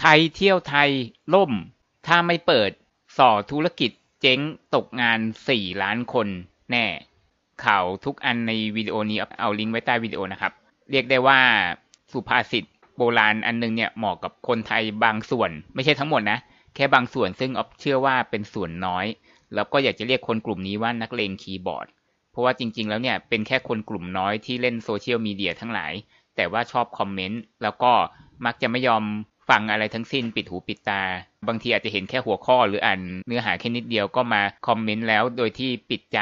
ไทยเที่ยวไทยล่ม ถ้าไม่เปิด ส่อธุรกิจเจ๊งตกงาน 4 ล้านคนแน่ ข่าวทุกอันในวิดีโอนี้เอาลิงก์ไว้ใต้วิดีโอนะครับ เรียกได้ว่าสุภาษิตโบราณอันนึงเนี่ยเหมาะกับคนไทยบางส่วน ไม่ใช่ทั้งหมดนะ แค่บางส่วนซึ่งออฟเชื่อว่าเป็นส่วนน้อย แล้วก็อยากจะเรียกคนกลุ่มนี้ว่านักเลงคีย์บอร์ด เพราะว่าจริง ๆ แล้วเนี่ยเป็นแค่คนกลุ่มน้อยที่เล่นโซเชียลมีเดียทั้งหลาย แต่ว่าชอบคอมเมนต์แล้วก็มักจะไม่ยอม ฟังอะไรทั้งสิ้นปิดหูปิดตา บางทีอาจจะเห็นแค่หัวข้อหรืออ่านเนื้อหาแค่นิดเดียวก็มาคอมเมนต์แล้วโดยที่ปิดใจ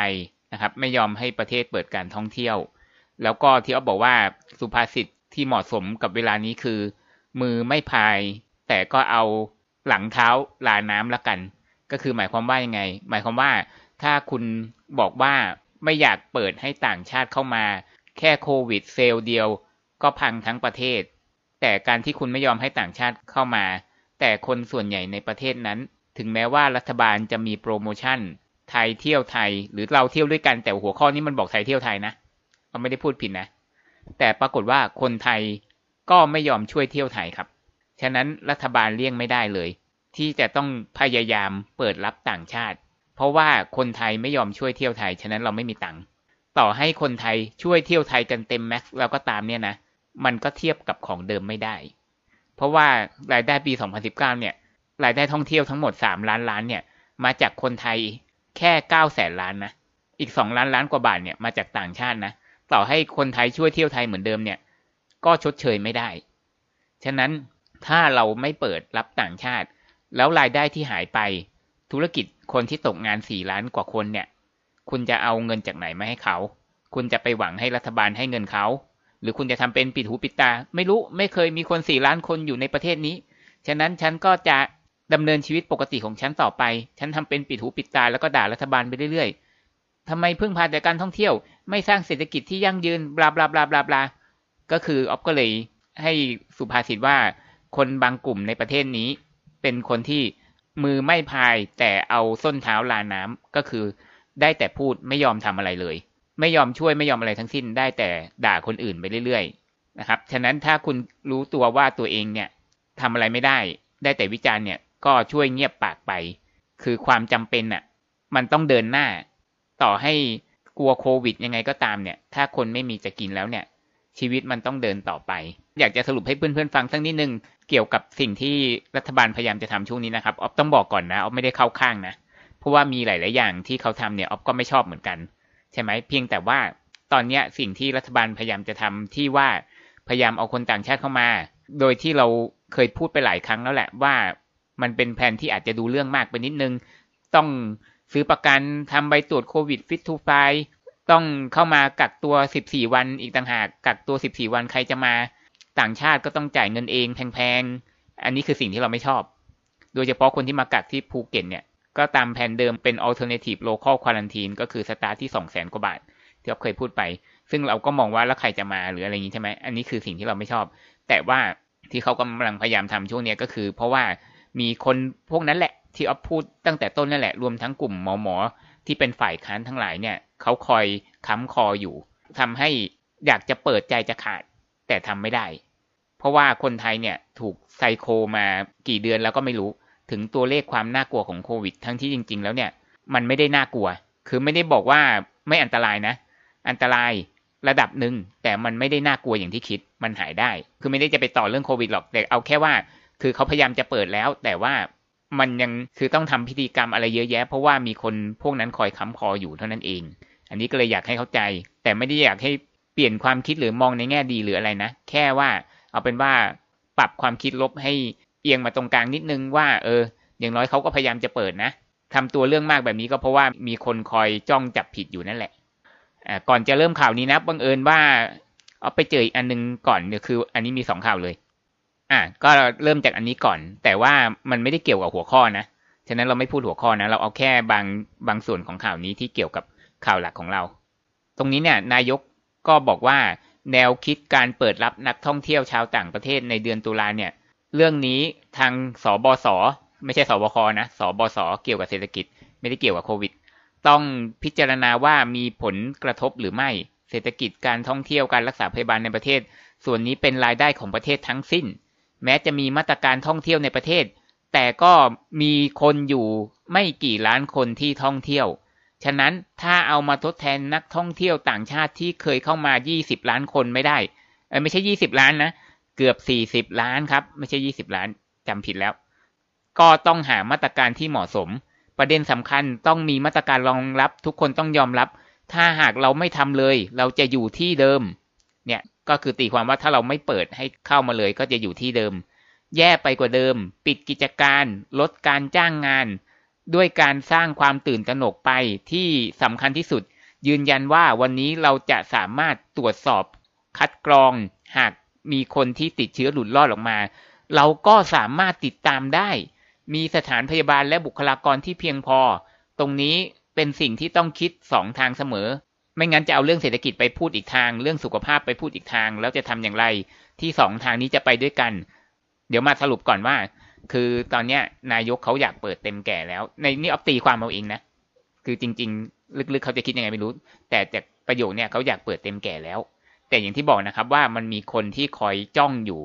นะครับ ไม่ยอมให้ประเทศเปิดการท่องเที่ยว แล้วก็ที่อ๊อฟบอกว่าสุภาษิตที่เหมาะสมกับเวลานี้คือ มือไม่พาย แต่ก็เอาหลังเท้าลาน้ำละกัน ก็คือหมายความว่ายังไง หมายความว่าถ้าคุณบอกว่าไม่อยากเปิดให้ต่างชาติเข้ามา แค่โควิดเซลเดียว ก็พังทั้งประเทศ แต่การที่คุณไม่ยอมให้ต่างชาติเข้ามา แต่คนส่วนใหญ่ในประเทศนั้น ถึงแม้ว่ารัฐบาลจะมีโปรโมชั่น ไทยเที่ยวไทย หรือเราเที่ยวด้วยกันแต่หัวข้อนี้มันบอกไทยเที่ยวไทยนะเราไม่ได้พูดผิดนะ แต่ปรากฏว่าคนไทยก็ไม่ยอมช่วยเที่ยวไทยครับ ฉะนั้นรัฐบาลเลี่ยงไม่ได้เลย ที่จะต้องพยายามเปิดรับต่างชาติ เพราะว่าคนไทยไม่ยอมช่วยเที่ยวไทย ฉะนั้นเราไม่มีตังค์ต่อให้คนไทยช่วยเที่ยวไทยกันเต็มแม็กซ์แล้วก็ตามเนี่ยนะ มันก็เทียบกับของเดิมไม่ได้ เพราะว่ารายได้ปี 2019 เนี่ย รายได้ท่องเที่ยวทั้งหมด 3 ล้านล้านเนี่ย มาจากคนไทยแค่ 9 แสนล้านนะ อีก 2 ล้านล้านกว่าบาทเนี่ยมาจากต่างชาตินะ ต่อให้คนไทยช่วยเที่ยวไทยเหมือนเดิมเนี่ย ก็ชดเชยไม่ได้ ฉะนั้นถ้าเราไม่เปิดรับต่างชาติ แล้วรายได้ที่หายไป ธุรกิจคนที่ตกงาน 4 ล้านกว่าคนเนี่ย คุณจะเอาเงินจากไหนมาให้เขา คุณจะไปหวังให้รัฐบาลให้เงินเขา หรือคุณจะทำเป็นปิดหูปิดตา ไม่รู้ไม่เคยมีคน4ล้านคนอยู่ในประเทศนี้ ฉะนั้นฉันก็จะดำเนินชีวิตปกติของฉันต่อไป ฉันทำเป็นปิดหูปิดตาแล้วก็ด่ารัฐบาลไปเรื่อยๆทำไมพึ่งพาแต่การท่องเที่ยว ไม่สร้างเศรษฐกิจที่ยั่งยืนบลาบลาบลาบลาบลาก็คือออฟก็เลยให้สุภาษิตว่า คนบางกลุ่มในประเทศนี้ เป็นคนที่มือไม่พายแต่เอาส้นเท้าลาน้ำก็คือได้แต่พูดไม่ยอมทำอะไรเลย ไม่ยอมช่วยไม่ยอมอะไรทั้งสิ้นได้แต่ด่าคนอื่นไปเรื่อยๆนะครับ ฉะนั้นถ้าคุณรู้ตัวว่าตัวเองเนี่ยทำอะไรไม่ได้ ได้แต่วิจารณ์เนี่ยก็ช่วยเงียบปากไป คือความจำเป็นอะ มันต้องเดินหน้า ต่อให้กลัวโควิดยังไงก็ตามเนี่ย ถ้าคนไม่มีจะกินแล้วเนี่ย ชีวิตมันต้องเดินต่อไป อยากจะสรุปให้เพื่อนๆฟังสักนิดนึงเกี่ยวกับสิ่งที่รัฐบาลพยายามจะทำช่วงนี้นะครับออฟต้องบอกก่อนนะออฟไม่ได้เข้าข้างนะเพราะว่ามีหลาย ๆ อย่างที่เขาทำเนี่ยออฟก็ไม่ชอบเหมือนกัน ใช่ไหมเพียงแต่ว่าตอนนี้สิ่งที่รัฐบาลพยายามจะทำที่ว่าพยายามเอาคนต่างชาติเข้ามา โดยที่เราเคยพูดไปหลายครั้งแล้วแหละว่ามันเป็นแผนที่อาจจะดูเรื่องมากไปนิดนึง ต้องซื้อประกันทำใบตรวจโควิด fit to fly ต้องเข้ามากักตัว 14 วันอีกต่างหาก กักตัว 14 วันใครจะมา ต่างชาติก็ต้องจ่ายเงินเองแพงๆ อันนี้คือสิ่งที่เราไม่ชอบ โดยเฉพาะคนที่มากักที่ภูเก็ตเนี่ย ก็ตามแผนเดิมเป็น alternative local quarantine ก็คือสตาร์ที่200,000 กว่าบาท ที่เราเคยพูดไป ซึ่งเราก็มองว่าแล้วใครจะมาหรืออะไรอย่างนี้ใช่ไหมอันนี้คือสิ่งที่เราไม่ชอบ แต่ว่าที่เขากำลังพยายามทำช่วงนี้ก็คือ เพราะว่ามีคนพวกนั้นแหละที่ออฟพูดตั้งแต่ต้นนั่นแหละ รวมทั้งกลุ่มหมอหมอที่เป็นฝ่ายค้านทั้งหลายเนี่ยเขาคอยค้ำคออยู่ทำให้อยากจะเปิดใจจะขาด แต่ทำไม่ได้ เพราะว่าคนไทยเนี่ยถูกไซโคมากี่เดือนแล้วก็ไม่รู้ ถึงตัวเลขความน่ากลัวของโควิด ทั้งที่จริง ๆ แล้วเนี่ย มันไม่ได้น่ากลัว คือไม่ได้บอกว่าไม่อันตรายนะ อันตรายระดับหนึ่งแต่มันไม่ได้น่ากลัวอย่างที่คิด มันหายได้ คือไม่ได้จะไปต่อเรื่องโควิดหรอก แต่เอาแค่ว่า คือเขาพยายามจะเปิดแล้ว แต่ว่ามันยังคือต้องทำพิธีกรรมอะไรเยอะแยะ เพราะว่ามีคนพวกนั้นคอยค้ำคออยู่เท่านั้นเอง อันนี้ก็เลยอยากให้เข้าใจ แต่ไม่ได้อยากให้เปลี่ยนความคิดหรือมองในแง่ดีหรืออะไรนะ แค่ว่า เอาเป็นว่าปรับความคิดลบให้ เอียงมาตรงกลางนิดนึงว่า เออ อย่างน้อยเขาก็พยายามจะเปิดนะทำตัวเรื่องมากแบบนี้ก็เพราะว่ามีคนคอยจ้องจับผิดอยู่นั่นแหละก่อนจะเริ่มข่าวนี้นะบังเอิญว่าเอาไปเจออีกอันนึงก่อนเนี่ยคือ อันนี้มีสองข่าวเลย อะก็เริ่มจากอันนี้ก่อน แต่ว่ามันไม่ได้เกี่ยวกับหัวข้อนะฉะนั้นเราไม่พูดหัวข้อนะ เราเอาแค่บางบางส่วนของข่าวนี้ที่เกี่ยวกับข่าวหลักของเรา ตรงนี้เนี่ย นายกก็บอกว่าแนวคิดการเปิดรับนักท่องเที่ยวชาวต่างประเทศในเดือนตุลาเนี่ย เรื่องนี้ทางสบศไม่ใช่สบคนะสบศเกี่ยวกับเศรษฐกิจ ไม่ได้เกี่ยวกับโควิด ต้องพิจารณาว่ามีผลกระทบหรือไม่เศรษฐกิจการท่องเที่ยวการรักษาพยาบาลในประเทศ ส่วนนี้เป็นรายได้ของประเทศทั้งสิ้น แม้จะมีมาตรการท่องเที่ยวในประเทศ แต่ก็มีคนอยู่ไม่กี่ล้านคนที่ท่องเที่ยว ฉะนั้นถ้าเอามาทดแทนนักท่องเที่ยวต่างชาติที่เคยเข้ามา 20 ล้านคนไม่ได้เออไม่ใช่ 20 ล้านนะ เกือบ40ล้านครับ ไม่ใช่20ล้านจำผิดแล้ว ก็ต้องหามาตรการที่เหมาะสม ประเด็นสำคัญต้องมีมาตรการรองรับ ทุกคนต้องยอมรับ ถ้าหากเราไม่ทำเลย เราจะอยู่ที่เดิม เนี่ยก็คือตีความว่าถ้าเราไม่เปิดให้เข้ามาเลย ก็จะอยู่ที่เดิม แย่ไปกว่าเดิม ปิดกิจการ ลดการจ้างงาน ด้วยการสร้างความตื่นตระหนกไปที่สำคัญที่สุด ยืนยันว่าวันนี้เราจะสามารถตรวจสอบคัดกรอง หาก มีคนที่ติดเชื้อหลุดรอดออกมา เราก็สามารถติดตามได้ มีสถานพยาบาลและบุคลากรที่เพียงพอ ตรงนี้เป็นสิ่งที่ต้องคิดสองทางเสมอ ไม่งั้นจะเอาเรื่องเศรษฐกิจไปพูดอีกทาง เรื่องสุขภาพไปพูดอีกทาง แล้วจะทำอย่างไร ที่สองทางนี้จะไปด้วยกัน เดี๋ยวมาสรุปก่อนว่า คือตอนเนี้ยนายกเขาอยากเปิดเต็มแก่แล้ว ในนี่เอาตีความเอาเองนะ คือจริง ๆ ลึกๆเขาจะคิดยังไงไม่รู้ แต่จากประโยคเนี่ยเขาอยากเปิดเต็มแก่แล้ว แต่อย่างที่บอกนะครับว่ามันมีคนที่คอยจ้องอยู่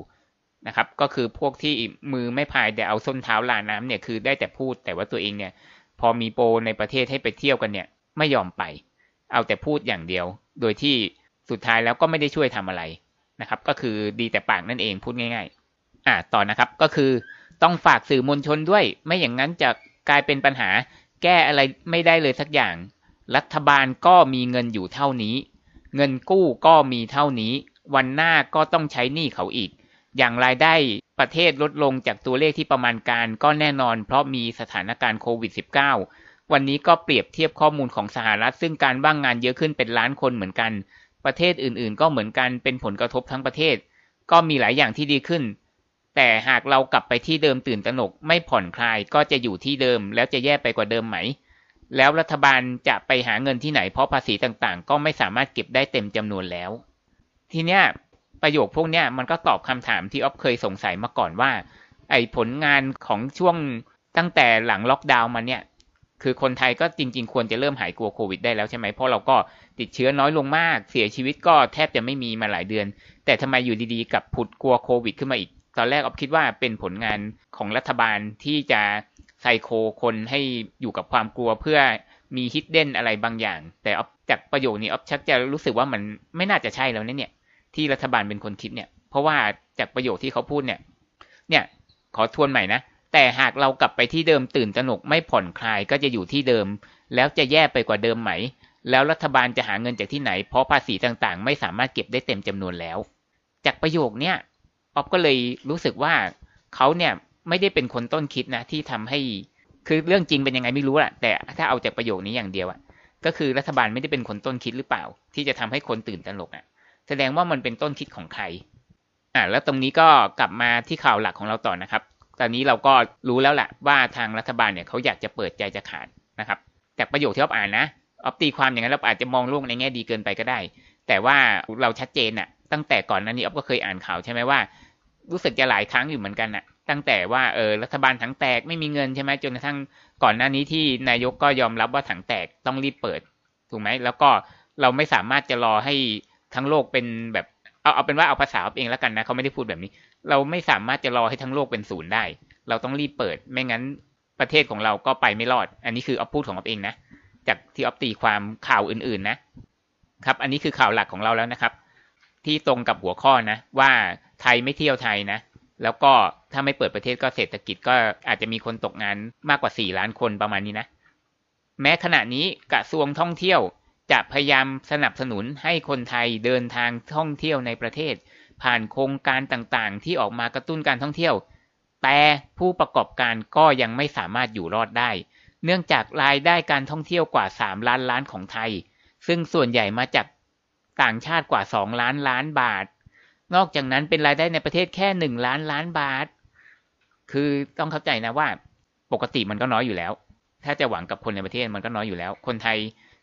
นะครับ ก็คือพวกที่มือไม่พายแต่เอาส้นเท้าลาน้ำเนี่ยคือได้แต่พูดแต่ว่าตัวเองเนี่ย พอมีโปรในประเทศให้ไปเที่ยวกันเนี่ยไม่ยอมไป เอาแต่พูดอย่างเดียว โดยที่สุดท้ายแล้วก็ไม่ได้ช่วยทำอะไรนะครับ ก็คือดีแต่ปากนั่นเองพูดง่าย ๆ อ่าต่อนะครับก็คือต้องฝากสื่อมวลชนด้วย ไม่อย่างนั้นจะกลายเป็นปัญหาแก้อะไรไม่ได้เลยสักอย่าง รัฐบาลก็มีเงินอยู่เท่านี้ เงินกู้ก็มีเท่านี้ วันหน้าก็ต้องใช้หนี้เขาอีก อย่างรายได้ประเทศลดลงจากตัวเลขที่ประมาณการก็แน่นอน เพราะมีสถานการณ์โควิด -19 วันนี้ก็เปรียบเทียบข้อมูลของสหรัฐ ซึ่งการว่างงานเยอะขึ้นเป็นล้านคนเหมือนกัน ประเทศอื่นๆ ก็เหมือนกันเป็นผลกระทบทั้งประเทศ ก็มีหลายอย่างที่ดีขึ้น แต่หากเรากลับไปที่เดิมตื่นตระหนกไม่ผ่อนคลายก็จะอยู่ที่เดิมแล้วจะแย่ไปกว่าเดิมไหม แล้วรัฐบาลจะไปหาเงินที่ไหนเพราะภาษีต่างๆ ก็ไม่สามารถเก็บได้เต็มจำนวนแล้ว ทีเนี้ยประโยคพวกเนี้ยมันก็ตอบคำถามที่อ๊อฟเคยสงสัยมาก่อนว่า ไอ้ผลงานของช่วงตั้งแต่หลังล็อกดาวน์มาเนี่ย คือคนไทยก็จริง ๆ ควรจะเริ่มหายกลัวโควิดได้แล้วใช่ไหมเพราะเราก็ติดเชื้อน้อยลงมาก เสียชีวิตก็แทบจะไม่มีมาหลายเดือน แต่ทำไมอยู่ดีๆกับผุดกลัวโควิดขึ้นมาอีก ตอนแรกอ๊อฟคิดว่าเป็นผลงานของรัฐบาลที่จะ ไซโคคนให้อยู่กับความกลัวเพื่อมีฮิดเด้นอะไรบางอย่าง แต่ออฟจากประโยคนี้ออฟชักจะรู้สึกว่ามันไม่น่าจะใช่แล้วเนี่ย ที่รัฐบาลเป็นคนคิดเนี่ย เพราะว่าจากประโยคที่เขาพูดเนี่ย เนี่ย ขอทวนใหม่นะ แต่หากเรากลับไปที่เดิมตื่นตระหนกไม่ผ่อนคลายก็จะอยู่ที่เดิม แล้วจะแย่ไปกว่าเดิมไหม แล้วรัฐบาลจะหาเงินจากที่ไหน เพราะภาษีต่างๆ ไม่สามารถเก็บได้เต็มจำนวนแล้ว จากประโยคเนี่ยอ๊อฟก็เลยรู้สึกว่าเขาเนี่ย ไม่ได้เป็นคนต้นคิดนะที่ทำให้คือเรื่องจริงเป็นยังไงไม่รู้แหละแต่ถ้าเอาจากประโยคนี้อย่างเดียวอะก็คือรัฐบาลไม่ได้เป็นคนต้นคิดหรือเปล่า ที่จะทำให้คนตื่นตระหนกอะแสดงว่ามันเป็นต้นคิดของใครอ่าแล้วตรงนี้ก็กลับมาที่ข่าวหลักของเราต่อนะครับ ตอนนี้เราก็รู้แล้วแหละว่าทางรัฐบาลเนี่ยเขาอยากจะเปิดใจจะขาดนะครับจากประโยคที่อ๊อฟอ่านนะอ๊อฟตีความอย่างนั้นเราอาจจะมองโลกในแง่ดีเกินไปก็ได้ แต่ว่าเราชัดเจนอะตั้งแต่ก่อนหน้านี้อ๊อฟก็เคยอ่านข่าวใช่ไหมว่า รู้สึกจะหลายครั้งอยู่เหมือนกันอะ ตั้งแต่ว่าเออรัฐบาลถังแตกไม่มีเงินใช่ไหมจนกระทั่งก่อนหน้านี้ที่นายกก็ยอมรับว่าถังแตกต้องรีบเปิดถูกไหมแล้วก็เราไม่สามารถจะรอให้ทั้งโลกเป็นแบบเอาเอาเป็นว่าเอาภาษาเองแล้วกันนะเขาไม่ได้พูดแบบนี้ เราไม่สามารถจะรอให้ทั้งโลกเป็นศูนย์ได้ เราต้องรีบเปิด ไม่งั้นประเทศของเราก็ไปไม่รอด อันนี้คือออฟพูดของออฟเองนะจากที่ออฟตีความข่าวอื่นๆนะครับ อันนี้คือข่าวหลักของเราแล้วนะครับ ที่ตรงกับหัวข้อนะ ว่าไทยไม่เที่ยวไทยนะ แล้วก็ ถ้าไม่เปิดประเทศก็เศรษฐกิจก็อาจจะมีคนตกงานมากกว่าสี่ล้านคนประมาณนี้นะ แม้ขณะนี้กระทรวงท่องเที่ยวจะพยายามสนับสนุนให้คนไทยเดินทางท่องเที่ยวในประเทศ ผ่านโครงการต่างๆ ที่ออกมากระตุ้นการท่องเที่ยว แต่ผู้ประกอบการก็ยังไม่สามารถอยู่รอดได้ เนื่องจากรายได้การท่องเที่ยวกว่า 3 ล้านล้านของไทย ซึ่งส่วนใหญ่มาจากต่างชาติกว่า 2 ล้านล้านบาท นอกจากนั้นเป็นรายได้ในประเทศแค่ 1 ล้านล้านบาท คือต้องเข้าใจนะว่าปกติมันก็น้อยอยู่แล้ว ถ้าจะหวังกับคนในประเทศมันก็น้อยอยู่แล้ว คนไทย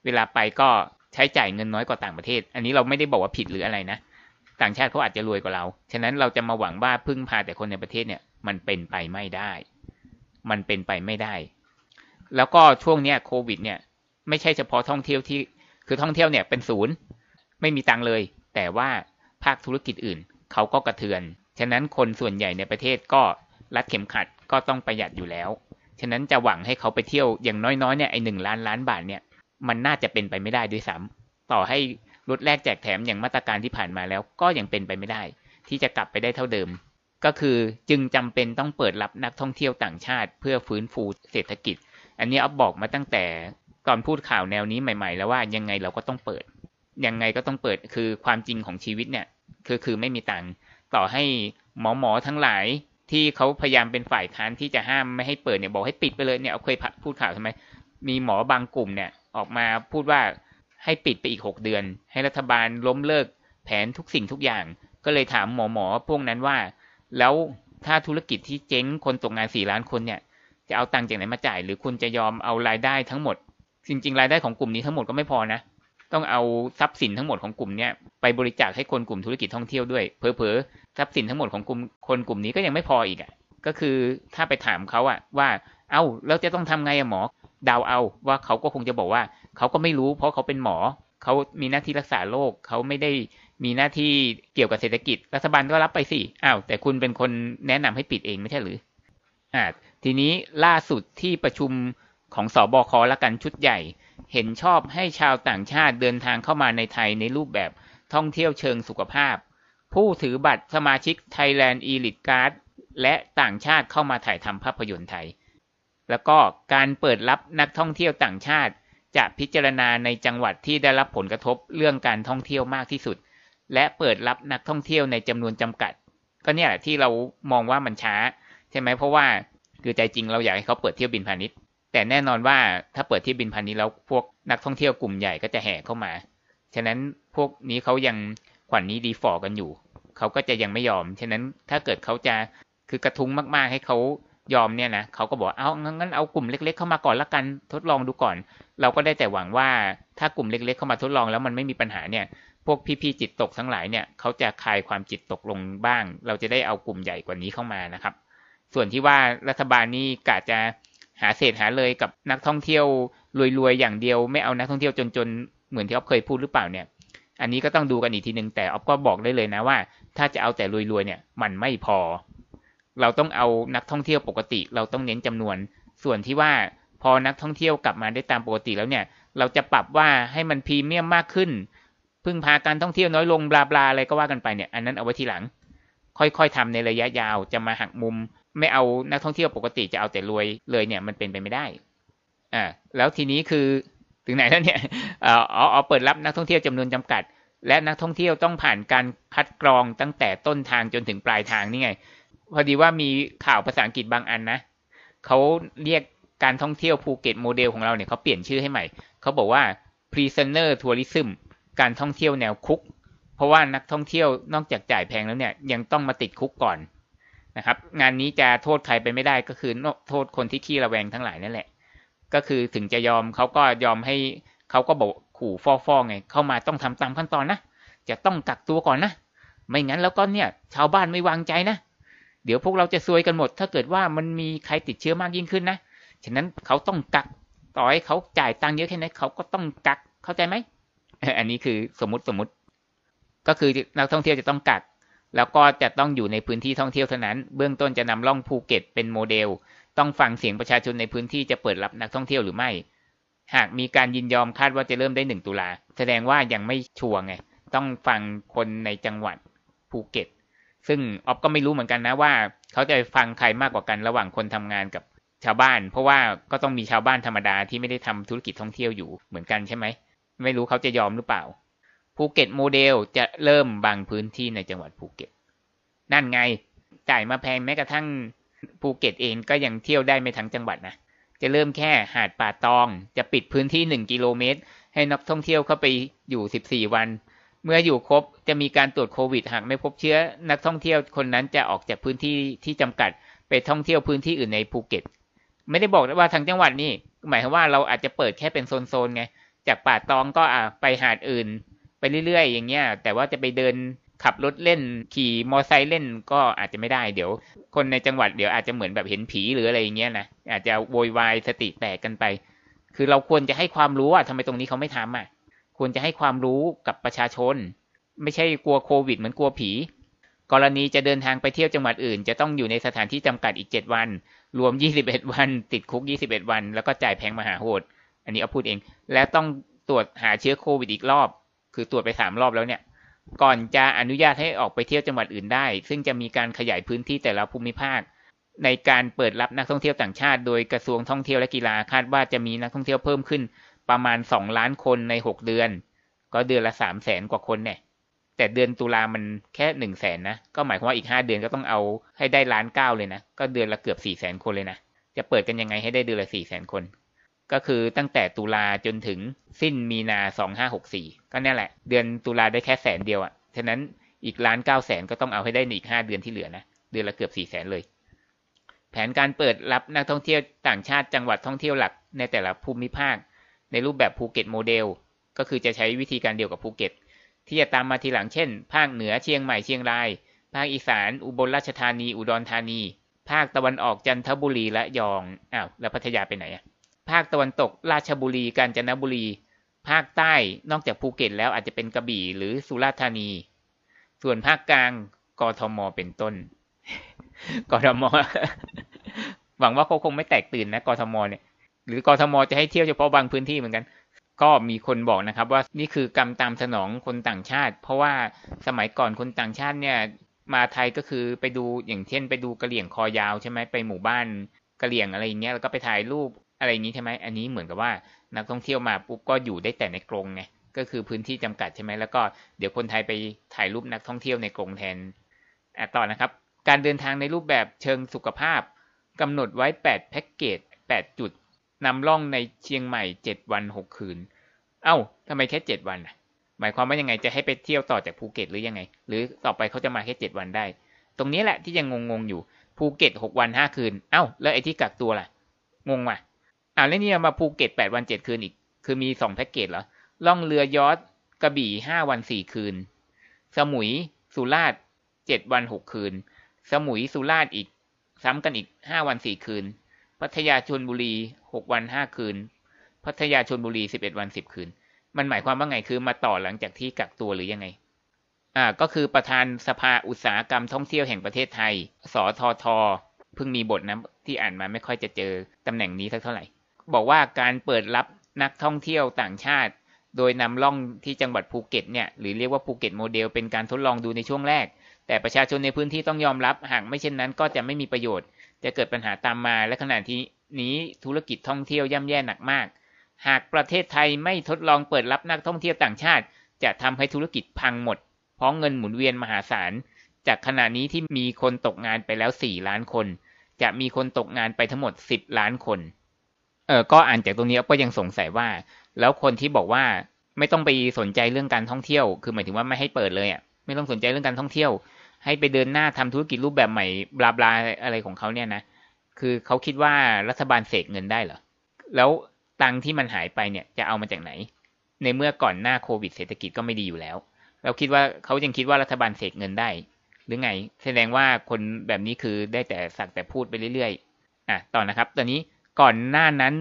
เวลาไปก็ใช้จ่ายเงินน้อยกว่าต่างประเทศ อันนี้เราไม่ได้บอกว่าผิดหรืออะไรนะ ต่างชาติเขาอาจจะรวยกว่าเรา ฉะนั้นเราจะมาหวังว่าพึ่งพาแต่คนในประเทศเนี่ยมันเป็นไปไม่ได้ มันเป็นไปไม่ได้ แล้วก็ช่วงเนี้ยโควิดเนี่ยไม่ใช่เฉพาะท่องเที่ยวที่ คือท่องเที่ยวเนี่ยเป็นศูนย์ไม่มีตังเลย แต่ว่าภาคธุรกิจอื่นเขาก็กระเทือน ฉะนั้นคนส่วนใหญ่ในประเทศก็ รัดเข็มขัดก็ต้องประหยัดอยู่แล้ว ฉะนั้นจะหวังให้เขาไปเที่ยวอย่างน้อยๆเนี่ยไอหนึ่งล้านล้านบาทเนี่ยมันน่าจะเป็นไปไม่ได้ด้วยซ้ำต่อให้ลดแลกแจกแถมอย่างมาตรการที่ผ่านมาแล้วก็ยังเป็นไปไม่ได้ ที่จะกลับไปได้เท่าเดิม ก็คือจึงจำเป็นต้องเปิดรับนักท่องเที่ยวต่างชาติ เพื่อฟื้นฟูเศรษฐกิจ อันนี้อ๊อฟบอกมาตั้งแต่ตอนพูดข่าวแนวนี้ใหม่ ๆ แล้วว่ายังไงเราก็ต้องเปิด ยังไงก็ต้องเปิดคือความจริงของชีวิตเนี่ยคือคือไม่มีตังค์ต่อให้หมอหมอทั้งหลาย ที่เขาพยายามเป็นฝ่ายค้านที่จะห้ามไม่ให้เปิดเนี่ยบอกให้ปิดไปเลยเนี่ยเอาเคยพูดข่าวทำไมมีหมอบางกลุ่มเนี่ยออกมาพูดว่าให้ปิดไปอีกหกเดือน ให้รัฐบาลล้มเลิกแผนทุกสิ่งทุกอย่าง ก็เลยถามหมอหมอพวกนั้นว่า แล้วถ้าธุรกิจที่เจ๊งคนตกงานสี่ล้านคนเนี่ย จะเอาตังค์จากไหนมาจ่าย หรือคุณจะยอมเอารายได้ทั้งหมด จริง ๆ รายได้ของกลุ่มนี้ทั้งหมดก็ไม่พอนะ ต้องเอาทรัพย์สินทั้งหมดของกลุ่มเนี้ยไปบริจาคให้คนกลุ่มธุรกิจท่องเที่ยวด้วยเพอเพอ ทรัพย์สินทั้งหมดของกลุ่มคนกลุ่มนี้ก็ยังไม่พออีกอะก็คือถ้าไปถามเขาอะว่า เอ้าแล้วจะต้องทำไงอะหมอดาวเอาว่าเขาก็คงจะบอกว่าเขาก็ไม่รู้ เพราะเขาเป็นหมอเขามีหน้าที่รักษาโรคเขาไม่ได้มีหน้าที่เกี่ยวกับเศรษฐกิจ รัฐบาลก็รับไปสิอ้าวแต่คุณเป็นคนแนะนำให้ปิดเองไม่ใช่หรืออ่าทีนี้ล่าสุดที่ประชุมของสอบคละกันชุดใหญ่ เห็นชอบให้ชาวต่างชาติเดินทางเข้ามาในไทยในรูปแบบท่องเที่ยวเชิงสุขภาพ ผู้ถือบัตรสมาชิก Thailand Elite Card และต่างชาติเข้ามาถ่ายทำภาพยนตร์ไทย แล้วก็การเปิดรับนักท่องเที่ยวต่างชาติ จะพิจารณาในจังหวัดที่ได้รับผลกระทบเรื่องการท่องเที่ยวมากที่สุด และเปิดรับนักท่องเที่ยวในจำนวนจำกัด ก็เนี่ยที่เรามองว่ามันช้า ใช่ไหมเพราะว่าคือใจจริงเราอยากให้เขาเปิดเที่ยวบินพาณิชย์ แต่แน่นอนว่าถ้าเปิดเที่ยวบินพาณิชย์แล้วพวกนักท่องเที่ยวกลุ่มใหญ่ก็จะแห่เข้ามา ฉะนั้นพวกนี้เขายัง ขวัญนนี้ดีฟอร์กันอยู่ เขาก็จะยังไม่ยอม ฉะนั้นถ้าเกิดเขาจะคือกระทุ้งมากๆให้เขายอมเนี่ยนะเขาก็บอกเอางั้นเอากลุ่มเล็ก ๆ เข้ามาก่อนละกันทดลองดูก่อน เราก็ได้แต่หวังว่าถ้ากลุ่มเล็ก ๆ เข้ามาทดลองแล้วมันไม่มีปัญหาเนี่ย พวกพี่ๆจิตตกทั้งหลายเนี่ยเขาจะคลายความจิตตกลงบ้าง เราจะได้เอากลุ่มใหญ่กว่านี้เข้ามานะครับ ส่วนที่ว่ารัฐบาลนี่กะจะหาเศษหาเลยกับนักท่องเที่ยวรวยๆอย่างเดียว ไม่เอานักท่องเที่ยวจนๆเหมือนที่อ๊อฟเคยพูดหรือเปล่าเนี่ย อันนี้ก็ต้องดูกันอีกทีหนึ่งแต่ออฟก็บอกได้เลยนะว่า ถ้าจะเอาแต่รวยๆเนี่ย มันไม่พอ เราต้องเอานักท่องเที่ยวปกติ เราต้องเน้นจำนวน ส่วนที่ว่าพอนักท่องเที่ยวกลับมาได้ตามปกติแล้วเนี่ย เราจะปรับว่าให้มันพรีเมียมมากขึ้น พึ่งพาการท่องเที่ยวน้อยลงบลาบลาอะไรก็ว่ากันไปเนี่ย อันนั้นเอาไว้ทีหลัง ค่อยๆทำในระยะยาวจะมาหักมุม ไม่เอานักท่องเที่ยวปกติจะเอาแต่รวยเลยเนี่ยมันเป็นไปไม่ได้อ่าแล้วทีนี้คือ ถึงไหนแล้วเนี่ยอ๋อเอเปิดรับนักท่องเที่ยวจำนวนจำกัด และนักท่องเที่ยวต้องผ่านการคัดกรองตั้งแต่ต้นทางจนถึงปลายทางนี่ไง พอดีว่ามีข่าวภาษาอังกฤษบางอันนะเขาเรียกการท่องเที่ยวภูเก็ตโมเดลของเราเนี่ยเขาเปลี่ยนชื่อให้ใหม่เขาบอกว่า prisoner tourism การท่องเที่ยวแนวคุก เพราะว่านักท่องเที่ยวนอกจากจ่ายแพงแล้วเนี่ยยังต้องมาติดคุกก่อนนะครับ งานนี้จะโทษใครไปไม่ได้ก็คือโทษคนที่ขี้ระแวงทั้งหลายนั่นแหละ ก็คือถึงจะยอมเขาก็ยอมให้เขาก็บอกขู่ฟ่อๆไงเข้ามาต้องทำตามขั้นตอนนะจะต้องกักตัวก่อนนะไม่งั้นแล้วก็เนี่ย ชาวบ้านไม่วางใจนะเดี๋ยวพวกเราจะซวยกันหมด ถ้าเกิดว่ามันมีใครติดเชื้อมากยิ่งขึ้นนะฉะนั้นเขาต้องกักต่อให้เขาจ่ายตังค์เยอะแค่ไหนเขาก็ต้องกักเข้าใจไหมอันนี้คือสมมติสมมติ ก็คือนักท่องเที่ยวจะต้องกัก แล้วก็จะต้องอยู่ในพื้นที่ท่องเที่ยวเท่านั้น เบื้องต้นจะนำล่องภูเก็ตเป็นโมเดล ต้องฟังเสียงประชาชนในพื้นที่จะเปิดรับนักท่องเที่ยวหรือไม่ หากมีการยินยอมคาดว่าจะเริ่มได้หนึ่งตุลา แสดงว่ายังไม่ชัวร์ไง ต้องฟังคนในจังหวัดภูเก็ต ซึ่งออฟก็ไม่รู้เหมือนกันนะว่า เขาจะฟังใครมากกว่ากันระหว่างคนทำงานกับชาวบ้าน เพราะว่าก็ต้องมีชาวบ้านธรรมดาที่ไม่ได้ทำธุรกิจท่องเที่ยวอยู่เหมือนกันใช่ไหม ไม่รู้เขาจะยอมหรือเปล่า ภูเก็ตโมเดลจะเริ่มบางพื้นที่ในจังหวัดภูเก็ต นั่นไง จ่ายมาแพงแม้กระทั่ง ภูเก็ตเองก็ยังเที่ยวได้ไม่ทั้งจังหวัดนะจะเริ่มแค่หาดป่าตอง จะปิดพื้นที่หนึ่งกิโลเมตร ให้นักท่องเที่ยวเข้าไปอยู่สิบสี่วัน เมื่ออยู่ครบจะมีการตรวจโควิดหากไม่พบเชื้อ นักท่องเที่ยวคนนั้นจะออกจากพื้นที่ที่จำกัดไปท่องเที่ยวพื้นที่อื่นในภูเก็ต ไม่ได้บอกว่าทางจังหวัดนี่ หมายความว่าเราอาจจะเปิดแค่เป็นโซนๆไง จากป่าตองก็อ่าไปหาดอื่น ไปเรื่อยๆ อย่างเงี้ย แต่ว่าจะไปเดิน ขับรถเล่นขี่มอไซค์เล่นก็อาจจะไม่ได้เดี๋ยว คนในจังหวัดเดี๋ยวอาจจะเหมือนแบบเห็นผีหรืออะไรอย่างเงี้ยนะอาจจะโวยวายสติแตกกันไป คือเราควรจะให้ความรู้อะทำไมตรงนี้เขาไม่ทำอะ ควรจะให้ความรู้กับประชาชน ไม่ใช่กลัวโควิดเหมือนกลัวผี กรณีจะเดินทางไปเที่ยวจังหวัดอื่น จะต้องอยู่ในสถานที่จำกัดอีก7วัน รวม21วัน ติดคุก21วัน แล้วก็จ่ายแพงมหาโหด อันนี้เอาพูดเอง และต้องตรวจหาเชื้อโควิดอีกรอบ คือตรวจไป3รอบแล้วเนี่ย ก่อนจะอนุญาตให้ออกไปเที่ยวจังหวัดอื่นได้ ซึ่งจะมีการขยายพื้นที่แต่ละภูมิภาค ในการเปิดรับนักท่องเที่ยวต่างชาติ โดยกระทรวงท่องเที่ยวและกีฬาคาดว่าจะมีนักท่องเที่ยวเพิ่มขึ้นประมาณ 2 ล้านคนใน 6 เดือน ก็เดือนละ 3 0 0แสนกว่าคนเนี่ย แต่เดือนตุลามันแค่1 0 0 0 0แสนนะ ก็หมายความว่าอีก 5 เดือนก็ต้องเอาให้ได้ล้านเก้าเลยนะ ก็เดือนละเกือบ4 0 0แสนคนเลยนะ จะเปิดกันยังไงให้ได้เดือนละ4 0 0แสนคน ก็คือตั้งแต่ตุลาจนถึงสิ้นมีนา2564ก็นี่แหละ เดือนตุลาได้แค่แสนเดียวอ่ะฉะนั้นอีกล้านเก้าแสนก็ต้องเอาให้ได้ในอีก5เดือนที่เหลือนะเดือนละเกือบ4 0 0แสนเลย แผนการเปิดรับนักท่องเที่ยวต่างชาติจังหวัดท่องเที่ยวหลักในแต่ละภูมิภาค ในรูปแบบภูเก็ตโมเดล ก็คือจะใช้วิธีการเดียวกับภูเก็ต ที่จะตามมาทีหลังเช่น ภาคเหนือเชียงใหม่เชียงราย ภาคอีสาน อุบลราชธานี อุดรธานี ภาคตะวันออกจันทบุรีและระยองอ้าวแล้วพัทยาไปไหนอะ ภาคตะวันตกราชบุรีกาญจนบุรี ภาคใต้นอกจากภูเก็ตแล้วอาจจะเป็นกระบี่หรือสุราษฎร์ธานี ส่วนภาคกลางกทมเป็นต้นกทมหวังว่าเขาคงไม่แตกตื่นนะกทมเนี่ย หรือกทมจะให้เที่ยวเฉพาะบางพื้นที่เหมือนกัน ก็มีคนบอกนะครับ ว่านี่คือกรรมตามสนองคนต่างชาติ เพราะว่าสมัยก่อนคนต่างชาติเนี่ย มาไทยก็คือไปดูอย่างเช่น ไปดูกระเหลี่ยงคอยาวใช่ไหมไปหมู่บ้านกระเหลี่ยงอะไรอย่างเงี้ยแล้วก็ไปถ่ายรูป อะไรอย่างนี้ใช่ไหมอันนี้เหมือนกับว่านักท่องเที่ยวมาปุ๊บก็อยู่ได้แต่ในกรงไงก็คือพื้นที่จำกัดใช่ไหมแล้วก็เดี๋ยวคนไทยไปถ่ายรูปนักท่องเที่ยวในกรงแทนอะต่อนะครับ การเดินทางในรูปแบบเชิงสุขภาพกำหนดไว้ 8 แพ็กเกจ 8 จุดนำล่องในเชียงใหม่ 7 วัน 6 คืน เอ้าทำไมแค่ 7 วันนะหมายความว่ายังไงจะให้ไปเที่ยวต่อจากภูเก็ตหรือยังไง หรือต่อไปเขาจะมาแค่ 7 วันได้ ตรงนี้แหละที่ยังงงๆอยู่ภูเก็ต 6 วัน 5 คืน เอ้าแล้วไอ้ที่กักตัวล่ะ งงว่ะ อ้าแล้วนี่มาภูเก็ต8วัน7คืนอีก คือมี2แพ็กเกจเหรอ ล่องเรือยอทกระบี่5วัน4คืน สมุยสุราษฎร์7วัน6คืน สมุยสุราษฎร์อีก ซ้ำกันอีก5วัน4คืน พัทยาชนบุรี6วัน5คืน พัทยาชนบุรี11วัน10คืน มันหมายความว่าไงคือมาต่อหลังจากที่กักตัวหรือยังไงอ่าก็คือประธานสภาอุตสาหกรรมท่องเที่ยวแห่งประเทศไทย สทท เพิ่งมีบทนะที่อ่านมาไม่ค่อยจะเจอตำแหน่งนี้สักเท่าไหร่ บอกว่าการเปิดรับนักท่องเที่ยวต่างชาติ โดยนำร่องที่จังหวัดภูเก็ตเนี่ยหรือเรียกว่าภูเก็ตโมเดลเป็นการทดลองดูในช่วงแรก แต่ประชาชนในพื้นที่ต้องยอมรับ หากไม่เช่นนั้นก็จะไม่มีประโยชน์ จะเกิดปัญหาตามมาและขณะที่นี้ธุรกิจท่องเที่ยวย่ำแย่หนักมาก หากประเทศไทยไม่ทดลองเปิดรับนักท่องเที่ยวต่างชาติ จะทำให้ธุรกิจพังหมด เพราะเงินหมุนเวียนมหาศาล จากขณะนี้ที่มีคนตกงานไปแล้ว 4 ล้านคน จะมีคนตกงานไปทั้งหมด 10 ล้านคน เออก็อ่านจากตรงนี้ก็ยังสงสัยว่า แล้วคนที่บอกว่าไม่ต้องไปสนใจเรื่องการท่องเที่ยว คือหมายถึงว่าไม่ให้เปิดเลยอะไม่ต้องสนใจเรื่องการท่องเที่ยว ให้ไปเดินหน้าทำธุรกิจรูปแบบใหม่บลาบลาอะไรของเขาเนี่ยนะคือเขาคิดว่ารัฐบาลเสกเงินได้เหรอแล้วตังที่มันหายไปเนี่ยจะเอามาจากไหน ในเมื่อก่อนหน้าโควิดเศรษฐกิจก็ไม่ดีอยู่แล้ว เราคิดว่าเขายังคิดว่ารัฐบาลเสกเงินได้ หรือไง แสดงว่าคนแบบนี้คือได้แต่สักแต่พูดไปเรื่อยๆอะต่อนะครับ ตอนนี้ ก่อนหน้านั้น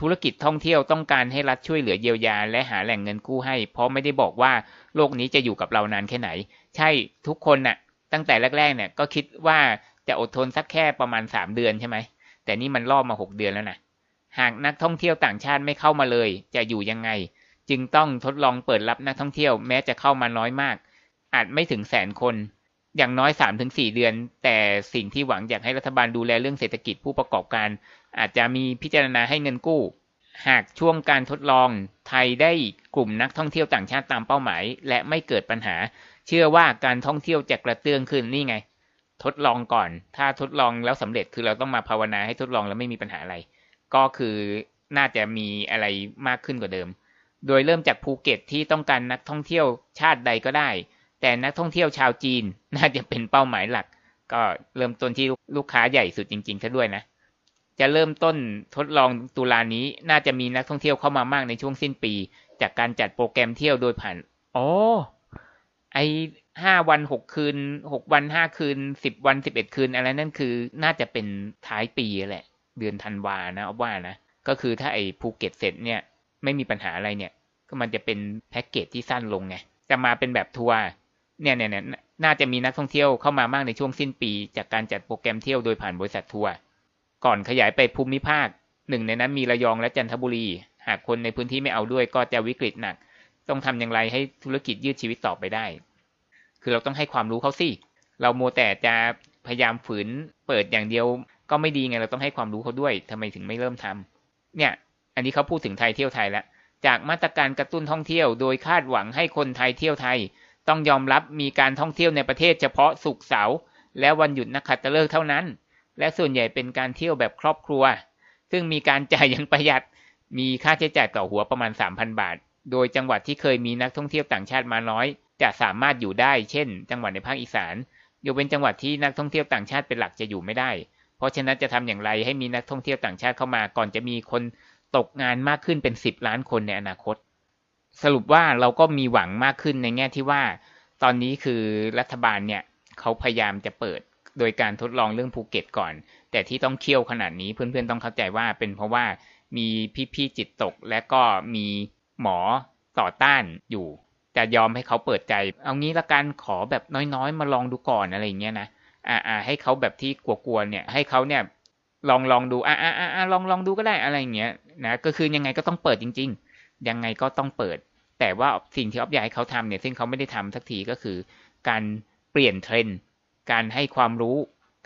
ธุรกิจท่องเที่ยวต้องการให้รัฐช่วยเหลือเยียวยา และหาแหล่งเงินกู้ให้ เพราะไม่ได้บอกว่าโลกนี้จะอยู่กับเรานานแค่ไหน ใช่ทุกคนน่ะ ตั้งแต่แรกๆเนี่ยก็คิดว่าจะอดทนสักแค่ประมาณสามเดือนใช่ไหม แต่นี่มันล่อมาหกเดือนแล้วนะหากนักท่องเที่ยวต่างชาติไม่เข้ามาเลย จะอยู่ยังไง จึงต้องทดลองเปิดรับนักท่องเที่ยวแม้จะเข้ามาน้อยมาก อาจไม่ถึงแสนคน อย่างน้อย 3-4ถึงเดือน แต่สิ่งที่หวังอยากให้รัฐบาลดูแลเรื่องเศรษฐกิจผู้ประกอบการ อาจจะมีพิจารณาให้เงินกู้ หากช่วงการทดลองไทยได้กลุ่มนักท่องเที่ยวต่างชาติตามเป้าหมาย และไม่เกิดปัญหา เชื่อว่าการท่องเที่ยวจะกระเตื้องขึ้นนี่ไง ทดลองก่อน ถ้าทดลองแล้วสำเร็จคือเราต้องมาภาวนาให้ทดลองแล้วไม่มีปัญหาอะไร ก็คือน่าจะมีอะไรมากขึ้นกว่าเดิม โดยเริ่มจากภูเก็ตที่ต้องการนักท่องเที่ยวชาติใดก็ได้ แต่นักท่องเที่ยวชาวจีนน่าจะเป็นเป้าหมายหลัก ก็เริ่มต้นที่ลูกค้าใหญ่สุดจริงๆซะด้วยนะ จะเริ่มต้นทดลองตุลานี้น่าจะมีนักท่องเที่ยวเข้ามามากในช่วงสิ้นปี จากการจัดโปรแกรมเที่ยวโดยผ่านอ๋อไอห้าวันหกคืนหกวันห้าคืนสิบวันสิบเอ็ดคืน อะไรนั่นคือน่าจะเป็นท้ายปีแหละ เดือนธันวานะว่านะก็คือถ้าไอภูเก็ตเสร็จเนี่ย ไม่มีปัญหาอะไรเนี่ย ก็มันจะเป็นแพ็กเกจที่สั้นลงไงจะมาเป็นแบบทัวร์ เนี่ยเนี่ยเนี่ยน่าจะมีนักท่องเที่ยวเข้ามามากในช่วงสิ้นปี จากการจัดโปรแกรมเที่ยวโดยผ่านบริษัททัวร์ก่อนขยายไปภูมิภาคหนึ่งในนั้นมีระยองและจันทบุรี หากคนในพื้นที่ไม่เอาด้วยก็จะวิกฤตหนัก ต้องทำอย่างไรให้ธุรกิจยืดชีวิตต่อไปได้ คือเราต้องให้ความรู้เขาสิเราโมแต่จะพยายามฝืนเปิดอย่างเดียว ก็ไม่ดีไงเราต้องให้ความรู้เขาด้วยทำไมถึงไม่เริ่มทำเนี่ย อันนี้เขาพูดถึงไทยเที่ยวไทยแล้วจากมาตรการกระตุ้นท่องเที่ยว โดยคาดหวังให้คนไทยเที่ยวไทย ต้องยอมรับมีการท่องเที่ยวในประเทศเฉพาะสุกเสาร์และวันหยุดนักขัตฤกษ์เท่านั้น และส่วนใหญ่เป็นการเที่ยวแบบครอบครัว ซึ่งมีการจ่ายอย่างประหยัด มีค่าใช้จ่ายต่อหัวประมาณ 3,000 บาท โดยจังหวัดที่เคยมีนักท่องเที่ยวต่างชาติมาน้อย จะสามารถอยู่ได้ เช่น จังหวัดในภาคอีสานยกเว้นจังหวัดที่นักท่องเที่ยวต่างชาติเป็นหลักจะอยู่ไม่ได้ เพราะฉะนั้นจะทำอย่างไรให้มีนักท่องเที่ยวต่างชาติเข้ามา ก่อนจะมีคนตกงานมากขึ้นเป็น 10 ล้านคนในอนาคต สรุปว่าเราก็มีหวังมากขึ้นในแง่ที่ว่า ตอนนี้คือรัฐบาลเนี่ยเขาพยายามจะเปิดโดยการทดลองเรื่องภูเก็ตก่อน แต่ที่ต้องเคี่ยวขนาดนี้เพื่อนๆต้องเข้าใจว่าเป็นเพราะว่ามีพี่ๆจิตตก และก็มีหมอต่อต้านอยู่จะยอมให้เขาเปิดใจ เอางี้ละกันขอแบบน้อยๆ มาลองดูก่อนอะไรเงี้ยนะอ่าอ่าให้เขาแบบที่กลัวๆเนี่ย ให้เขาเนี่ยลองลองดูอ่าอ่าอ่าลองลองดูก็ได้อะไรเงี้ยนะก็คือยังไงก็ต้องเปิดจริง ๆ ยังไงก็ต้องเปิด แต่ว่าสิ่งที่ออฟอยากให้เขาทำเนี่ยซึ่งเขาไม่ได้ทำสักทีก็คือ การเปลี่ยนเทรนด์การให้ความรู้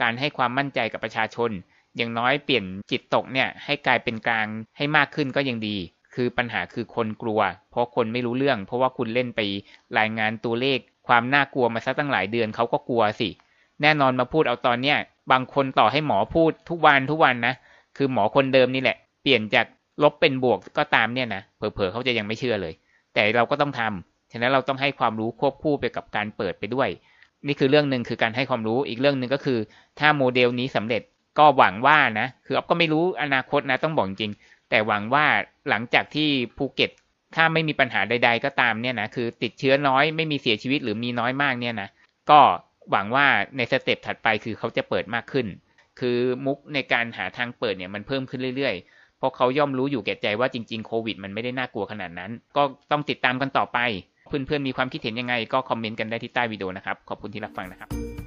การให้ความมั่นใจกับประชาชน อย่างน้อยเปลี่ยนจิตตกเนี่ยให้กลายเป็นกลางให้มากขึ้นก็ยังดี คือปัญหาคือคนกลัว เพราะคนไม่รู้เรื่อง เพราะว่าคุณเล่นไปรายงานตัวเลข ความน่ากลัวมาซะตั้งหลายเดือนเขาก็กลัวสิ แน่นอนมาพูดเอาตอนเนี้ยบางคนต่อให้หมอพูดทุกวันทุกวันนะ คือหมอคนเดิมนี่แหละ เปลี่ยนจาก ลบเป็นบวกก็ตามเนี่ยนะเผลอๆเขาจะยังไม่เชื่อเลย แต่เราก็ต้องทำฉะนั้นเราต้องให้ความรู้ควบคู่ไปกับการเปิดไปด้วย นี่คือเรื่องหนึ่งคือการให้ความรู้อีกเรื่องหนึ่งก็คือ ถ้าโมเดลนี้สำเร็จก็หวังว่านะคืออ๊อฟก็ไม่รู้อนาคตนะต้องบอกจริง แต่หวังว่าหลังจากที่ภูเก็ต ถ้าไม่มีปัญหาใด ๆ ก็ตามเนี่ยนะคือติดเชื้อน้อยไม่มีเสียชีวิตหรือมีน้อยมากเนี่ยนะก็หวังว่าในสเต็ปถัดไปคือเขาจะเปิดมากขึ้น คือมุกในการหาทางเปิดเนี่ยมันเพิ่มขึ้นเรื่อยๆ เพราะเขาย่อมรู้อยู่แก่ใจว่าจริงๆโควิด มันไม่ได้น่ากลัวขนาดนั้น ก็ต้องติดตามกันต่อไป เพื่อนๆมีความคิดเห็นยังไง ก็คอมเมนต์กันได้ที่ใต้วิดีโอนะครับ ขอบคุณที่รับฟังนะครับ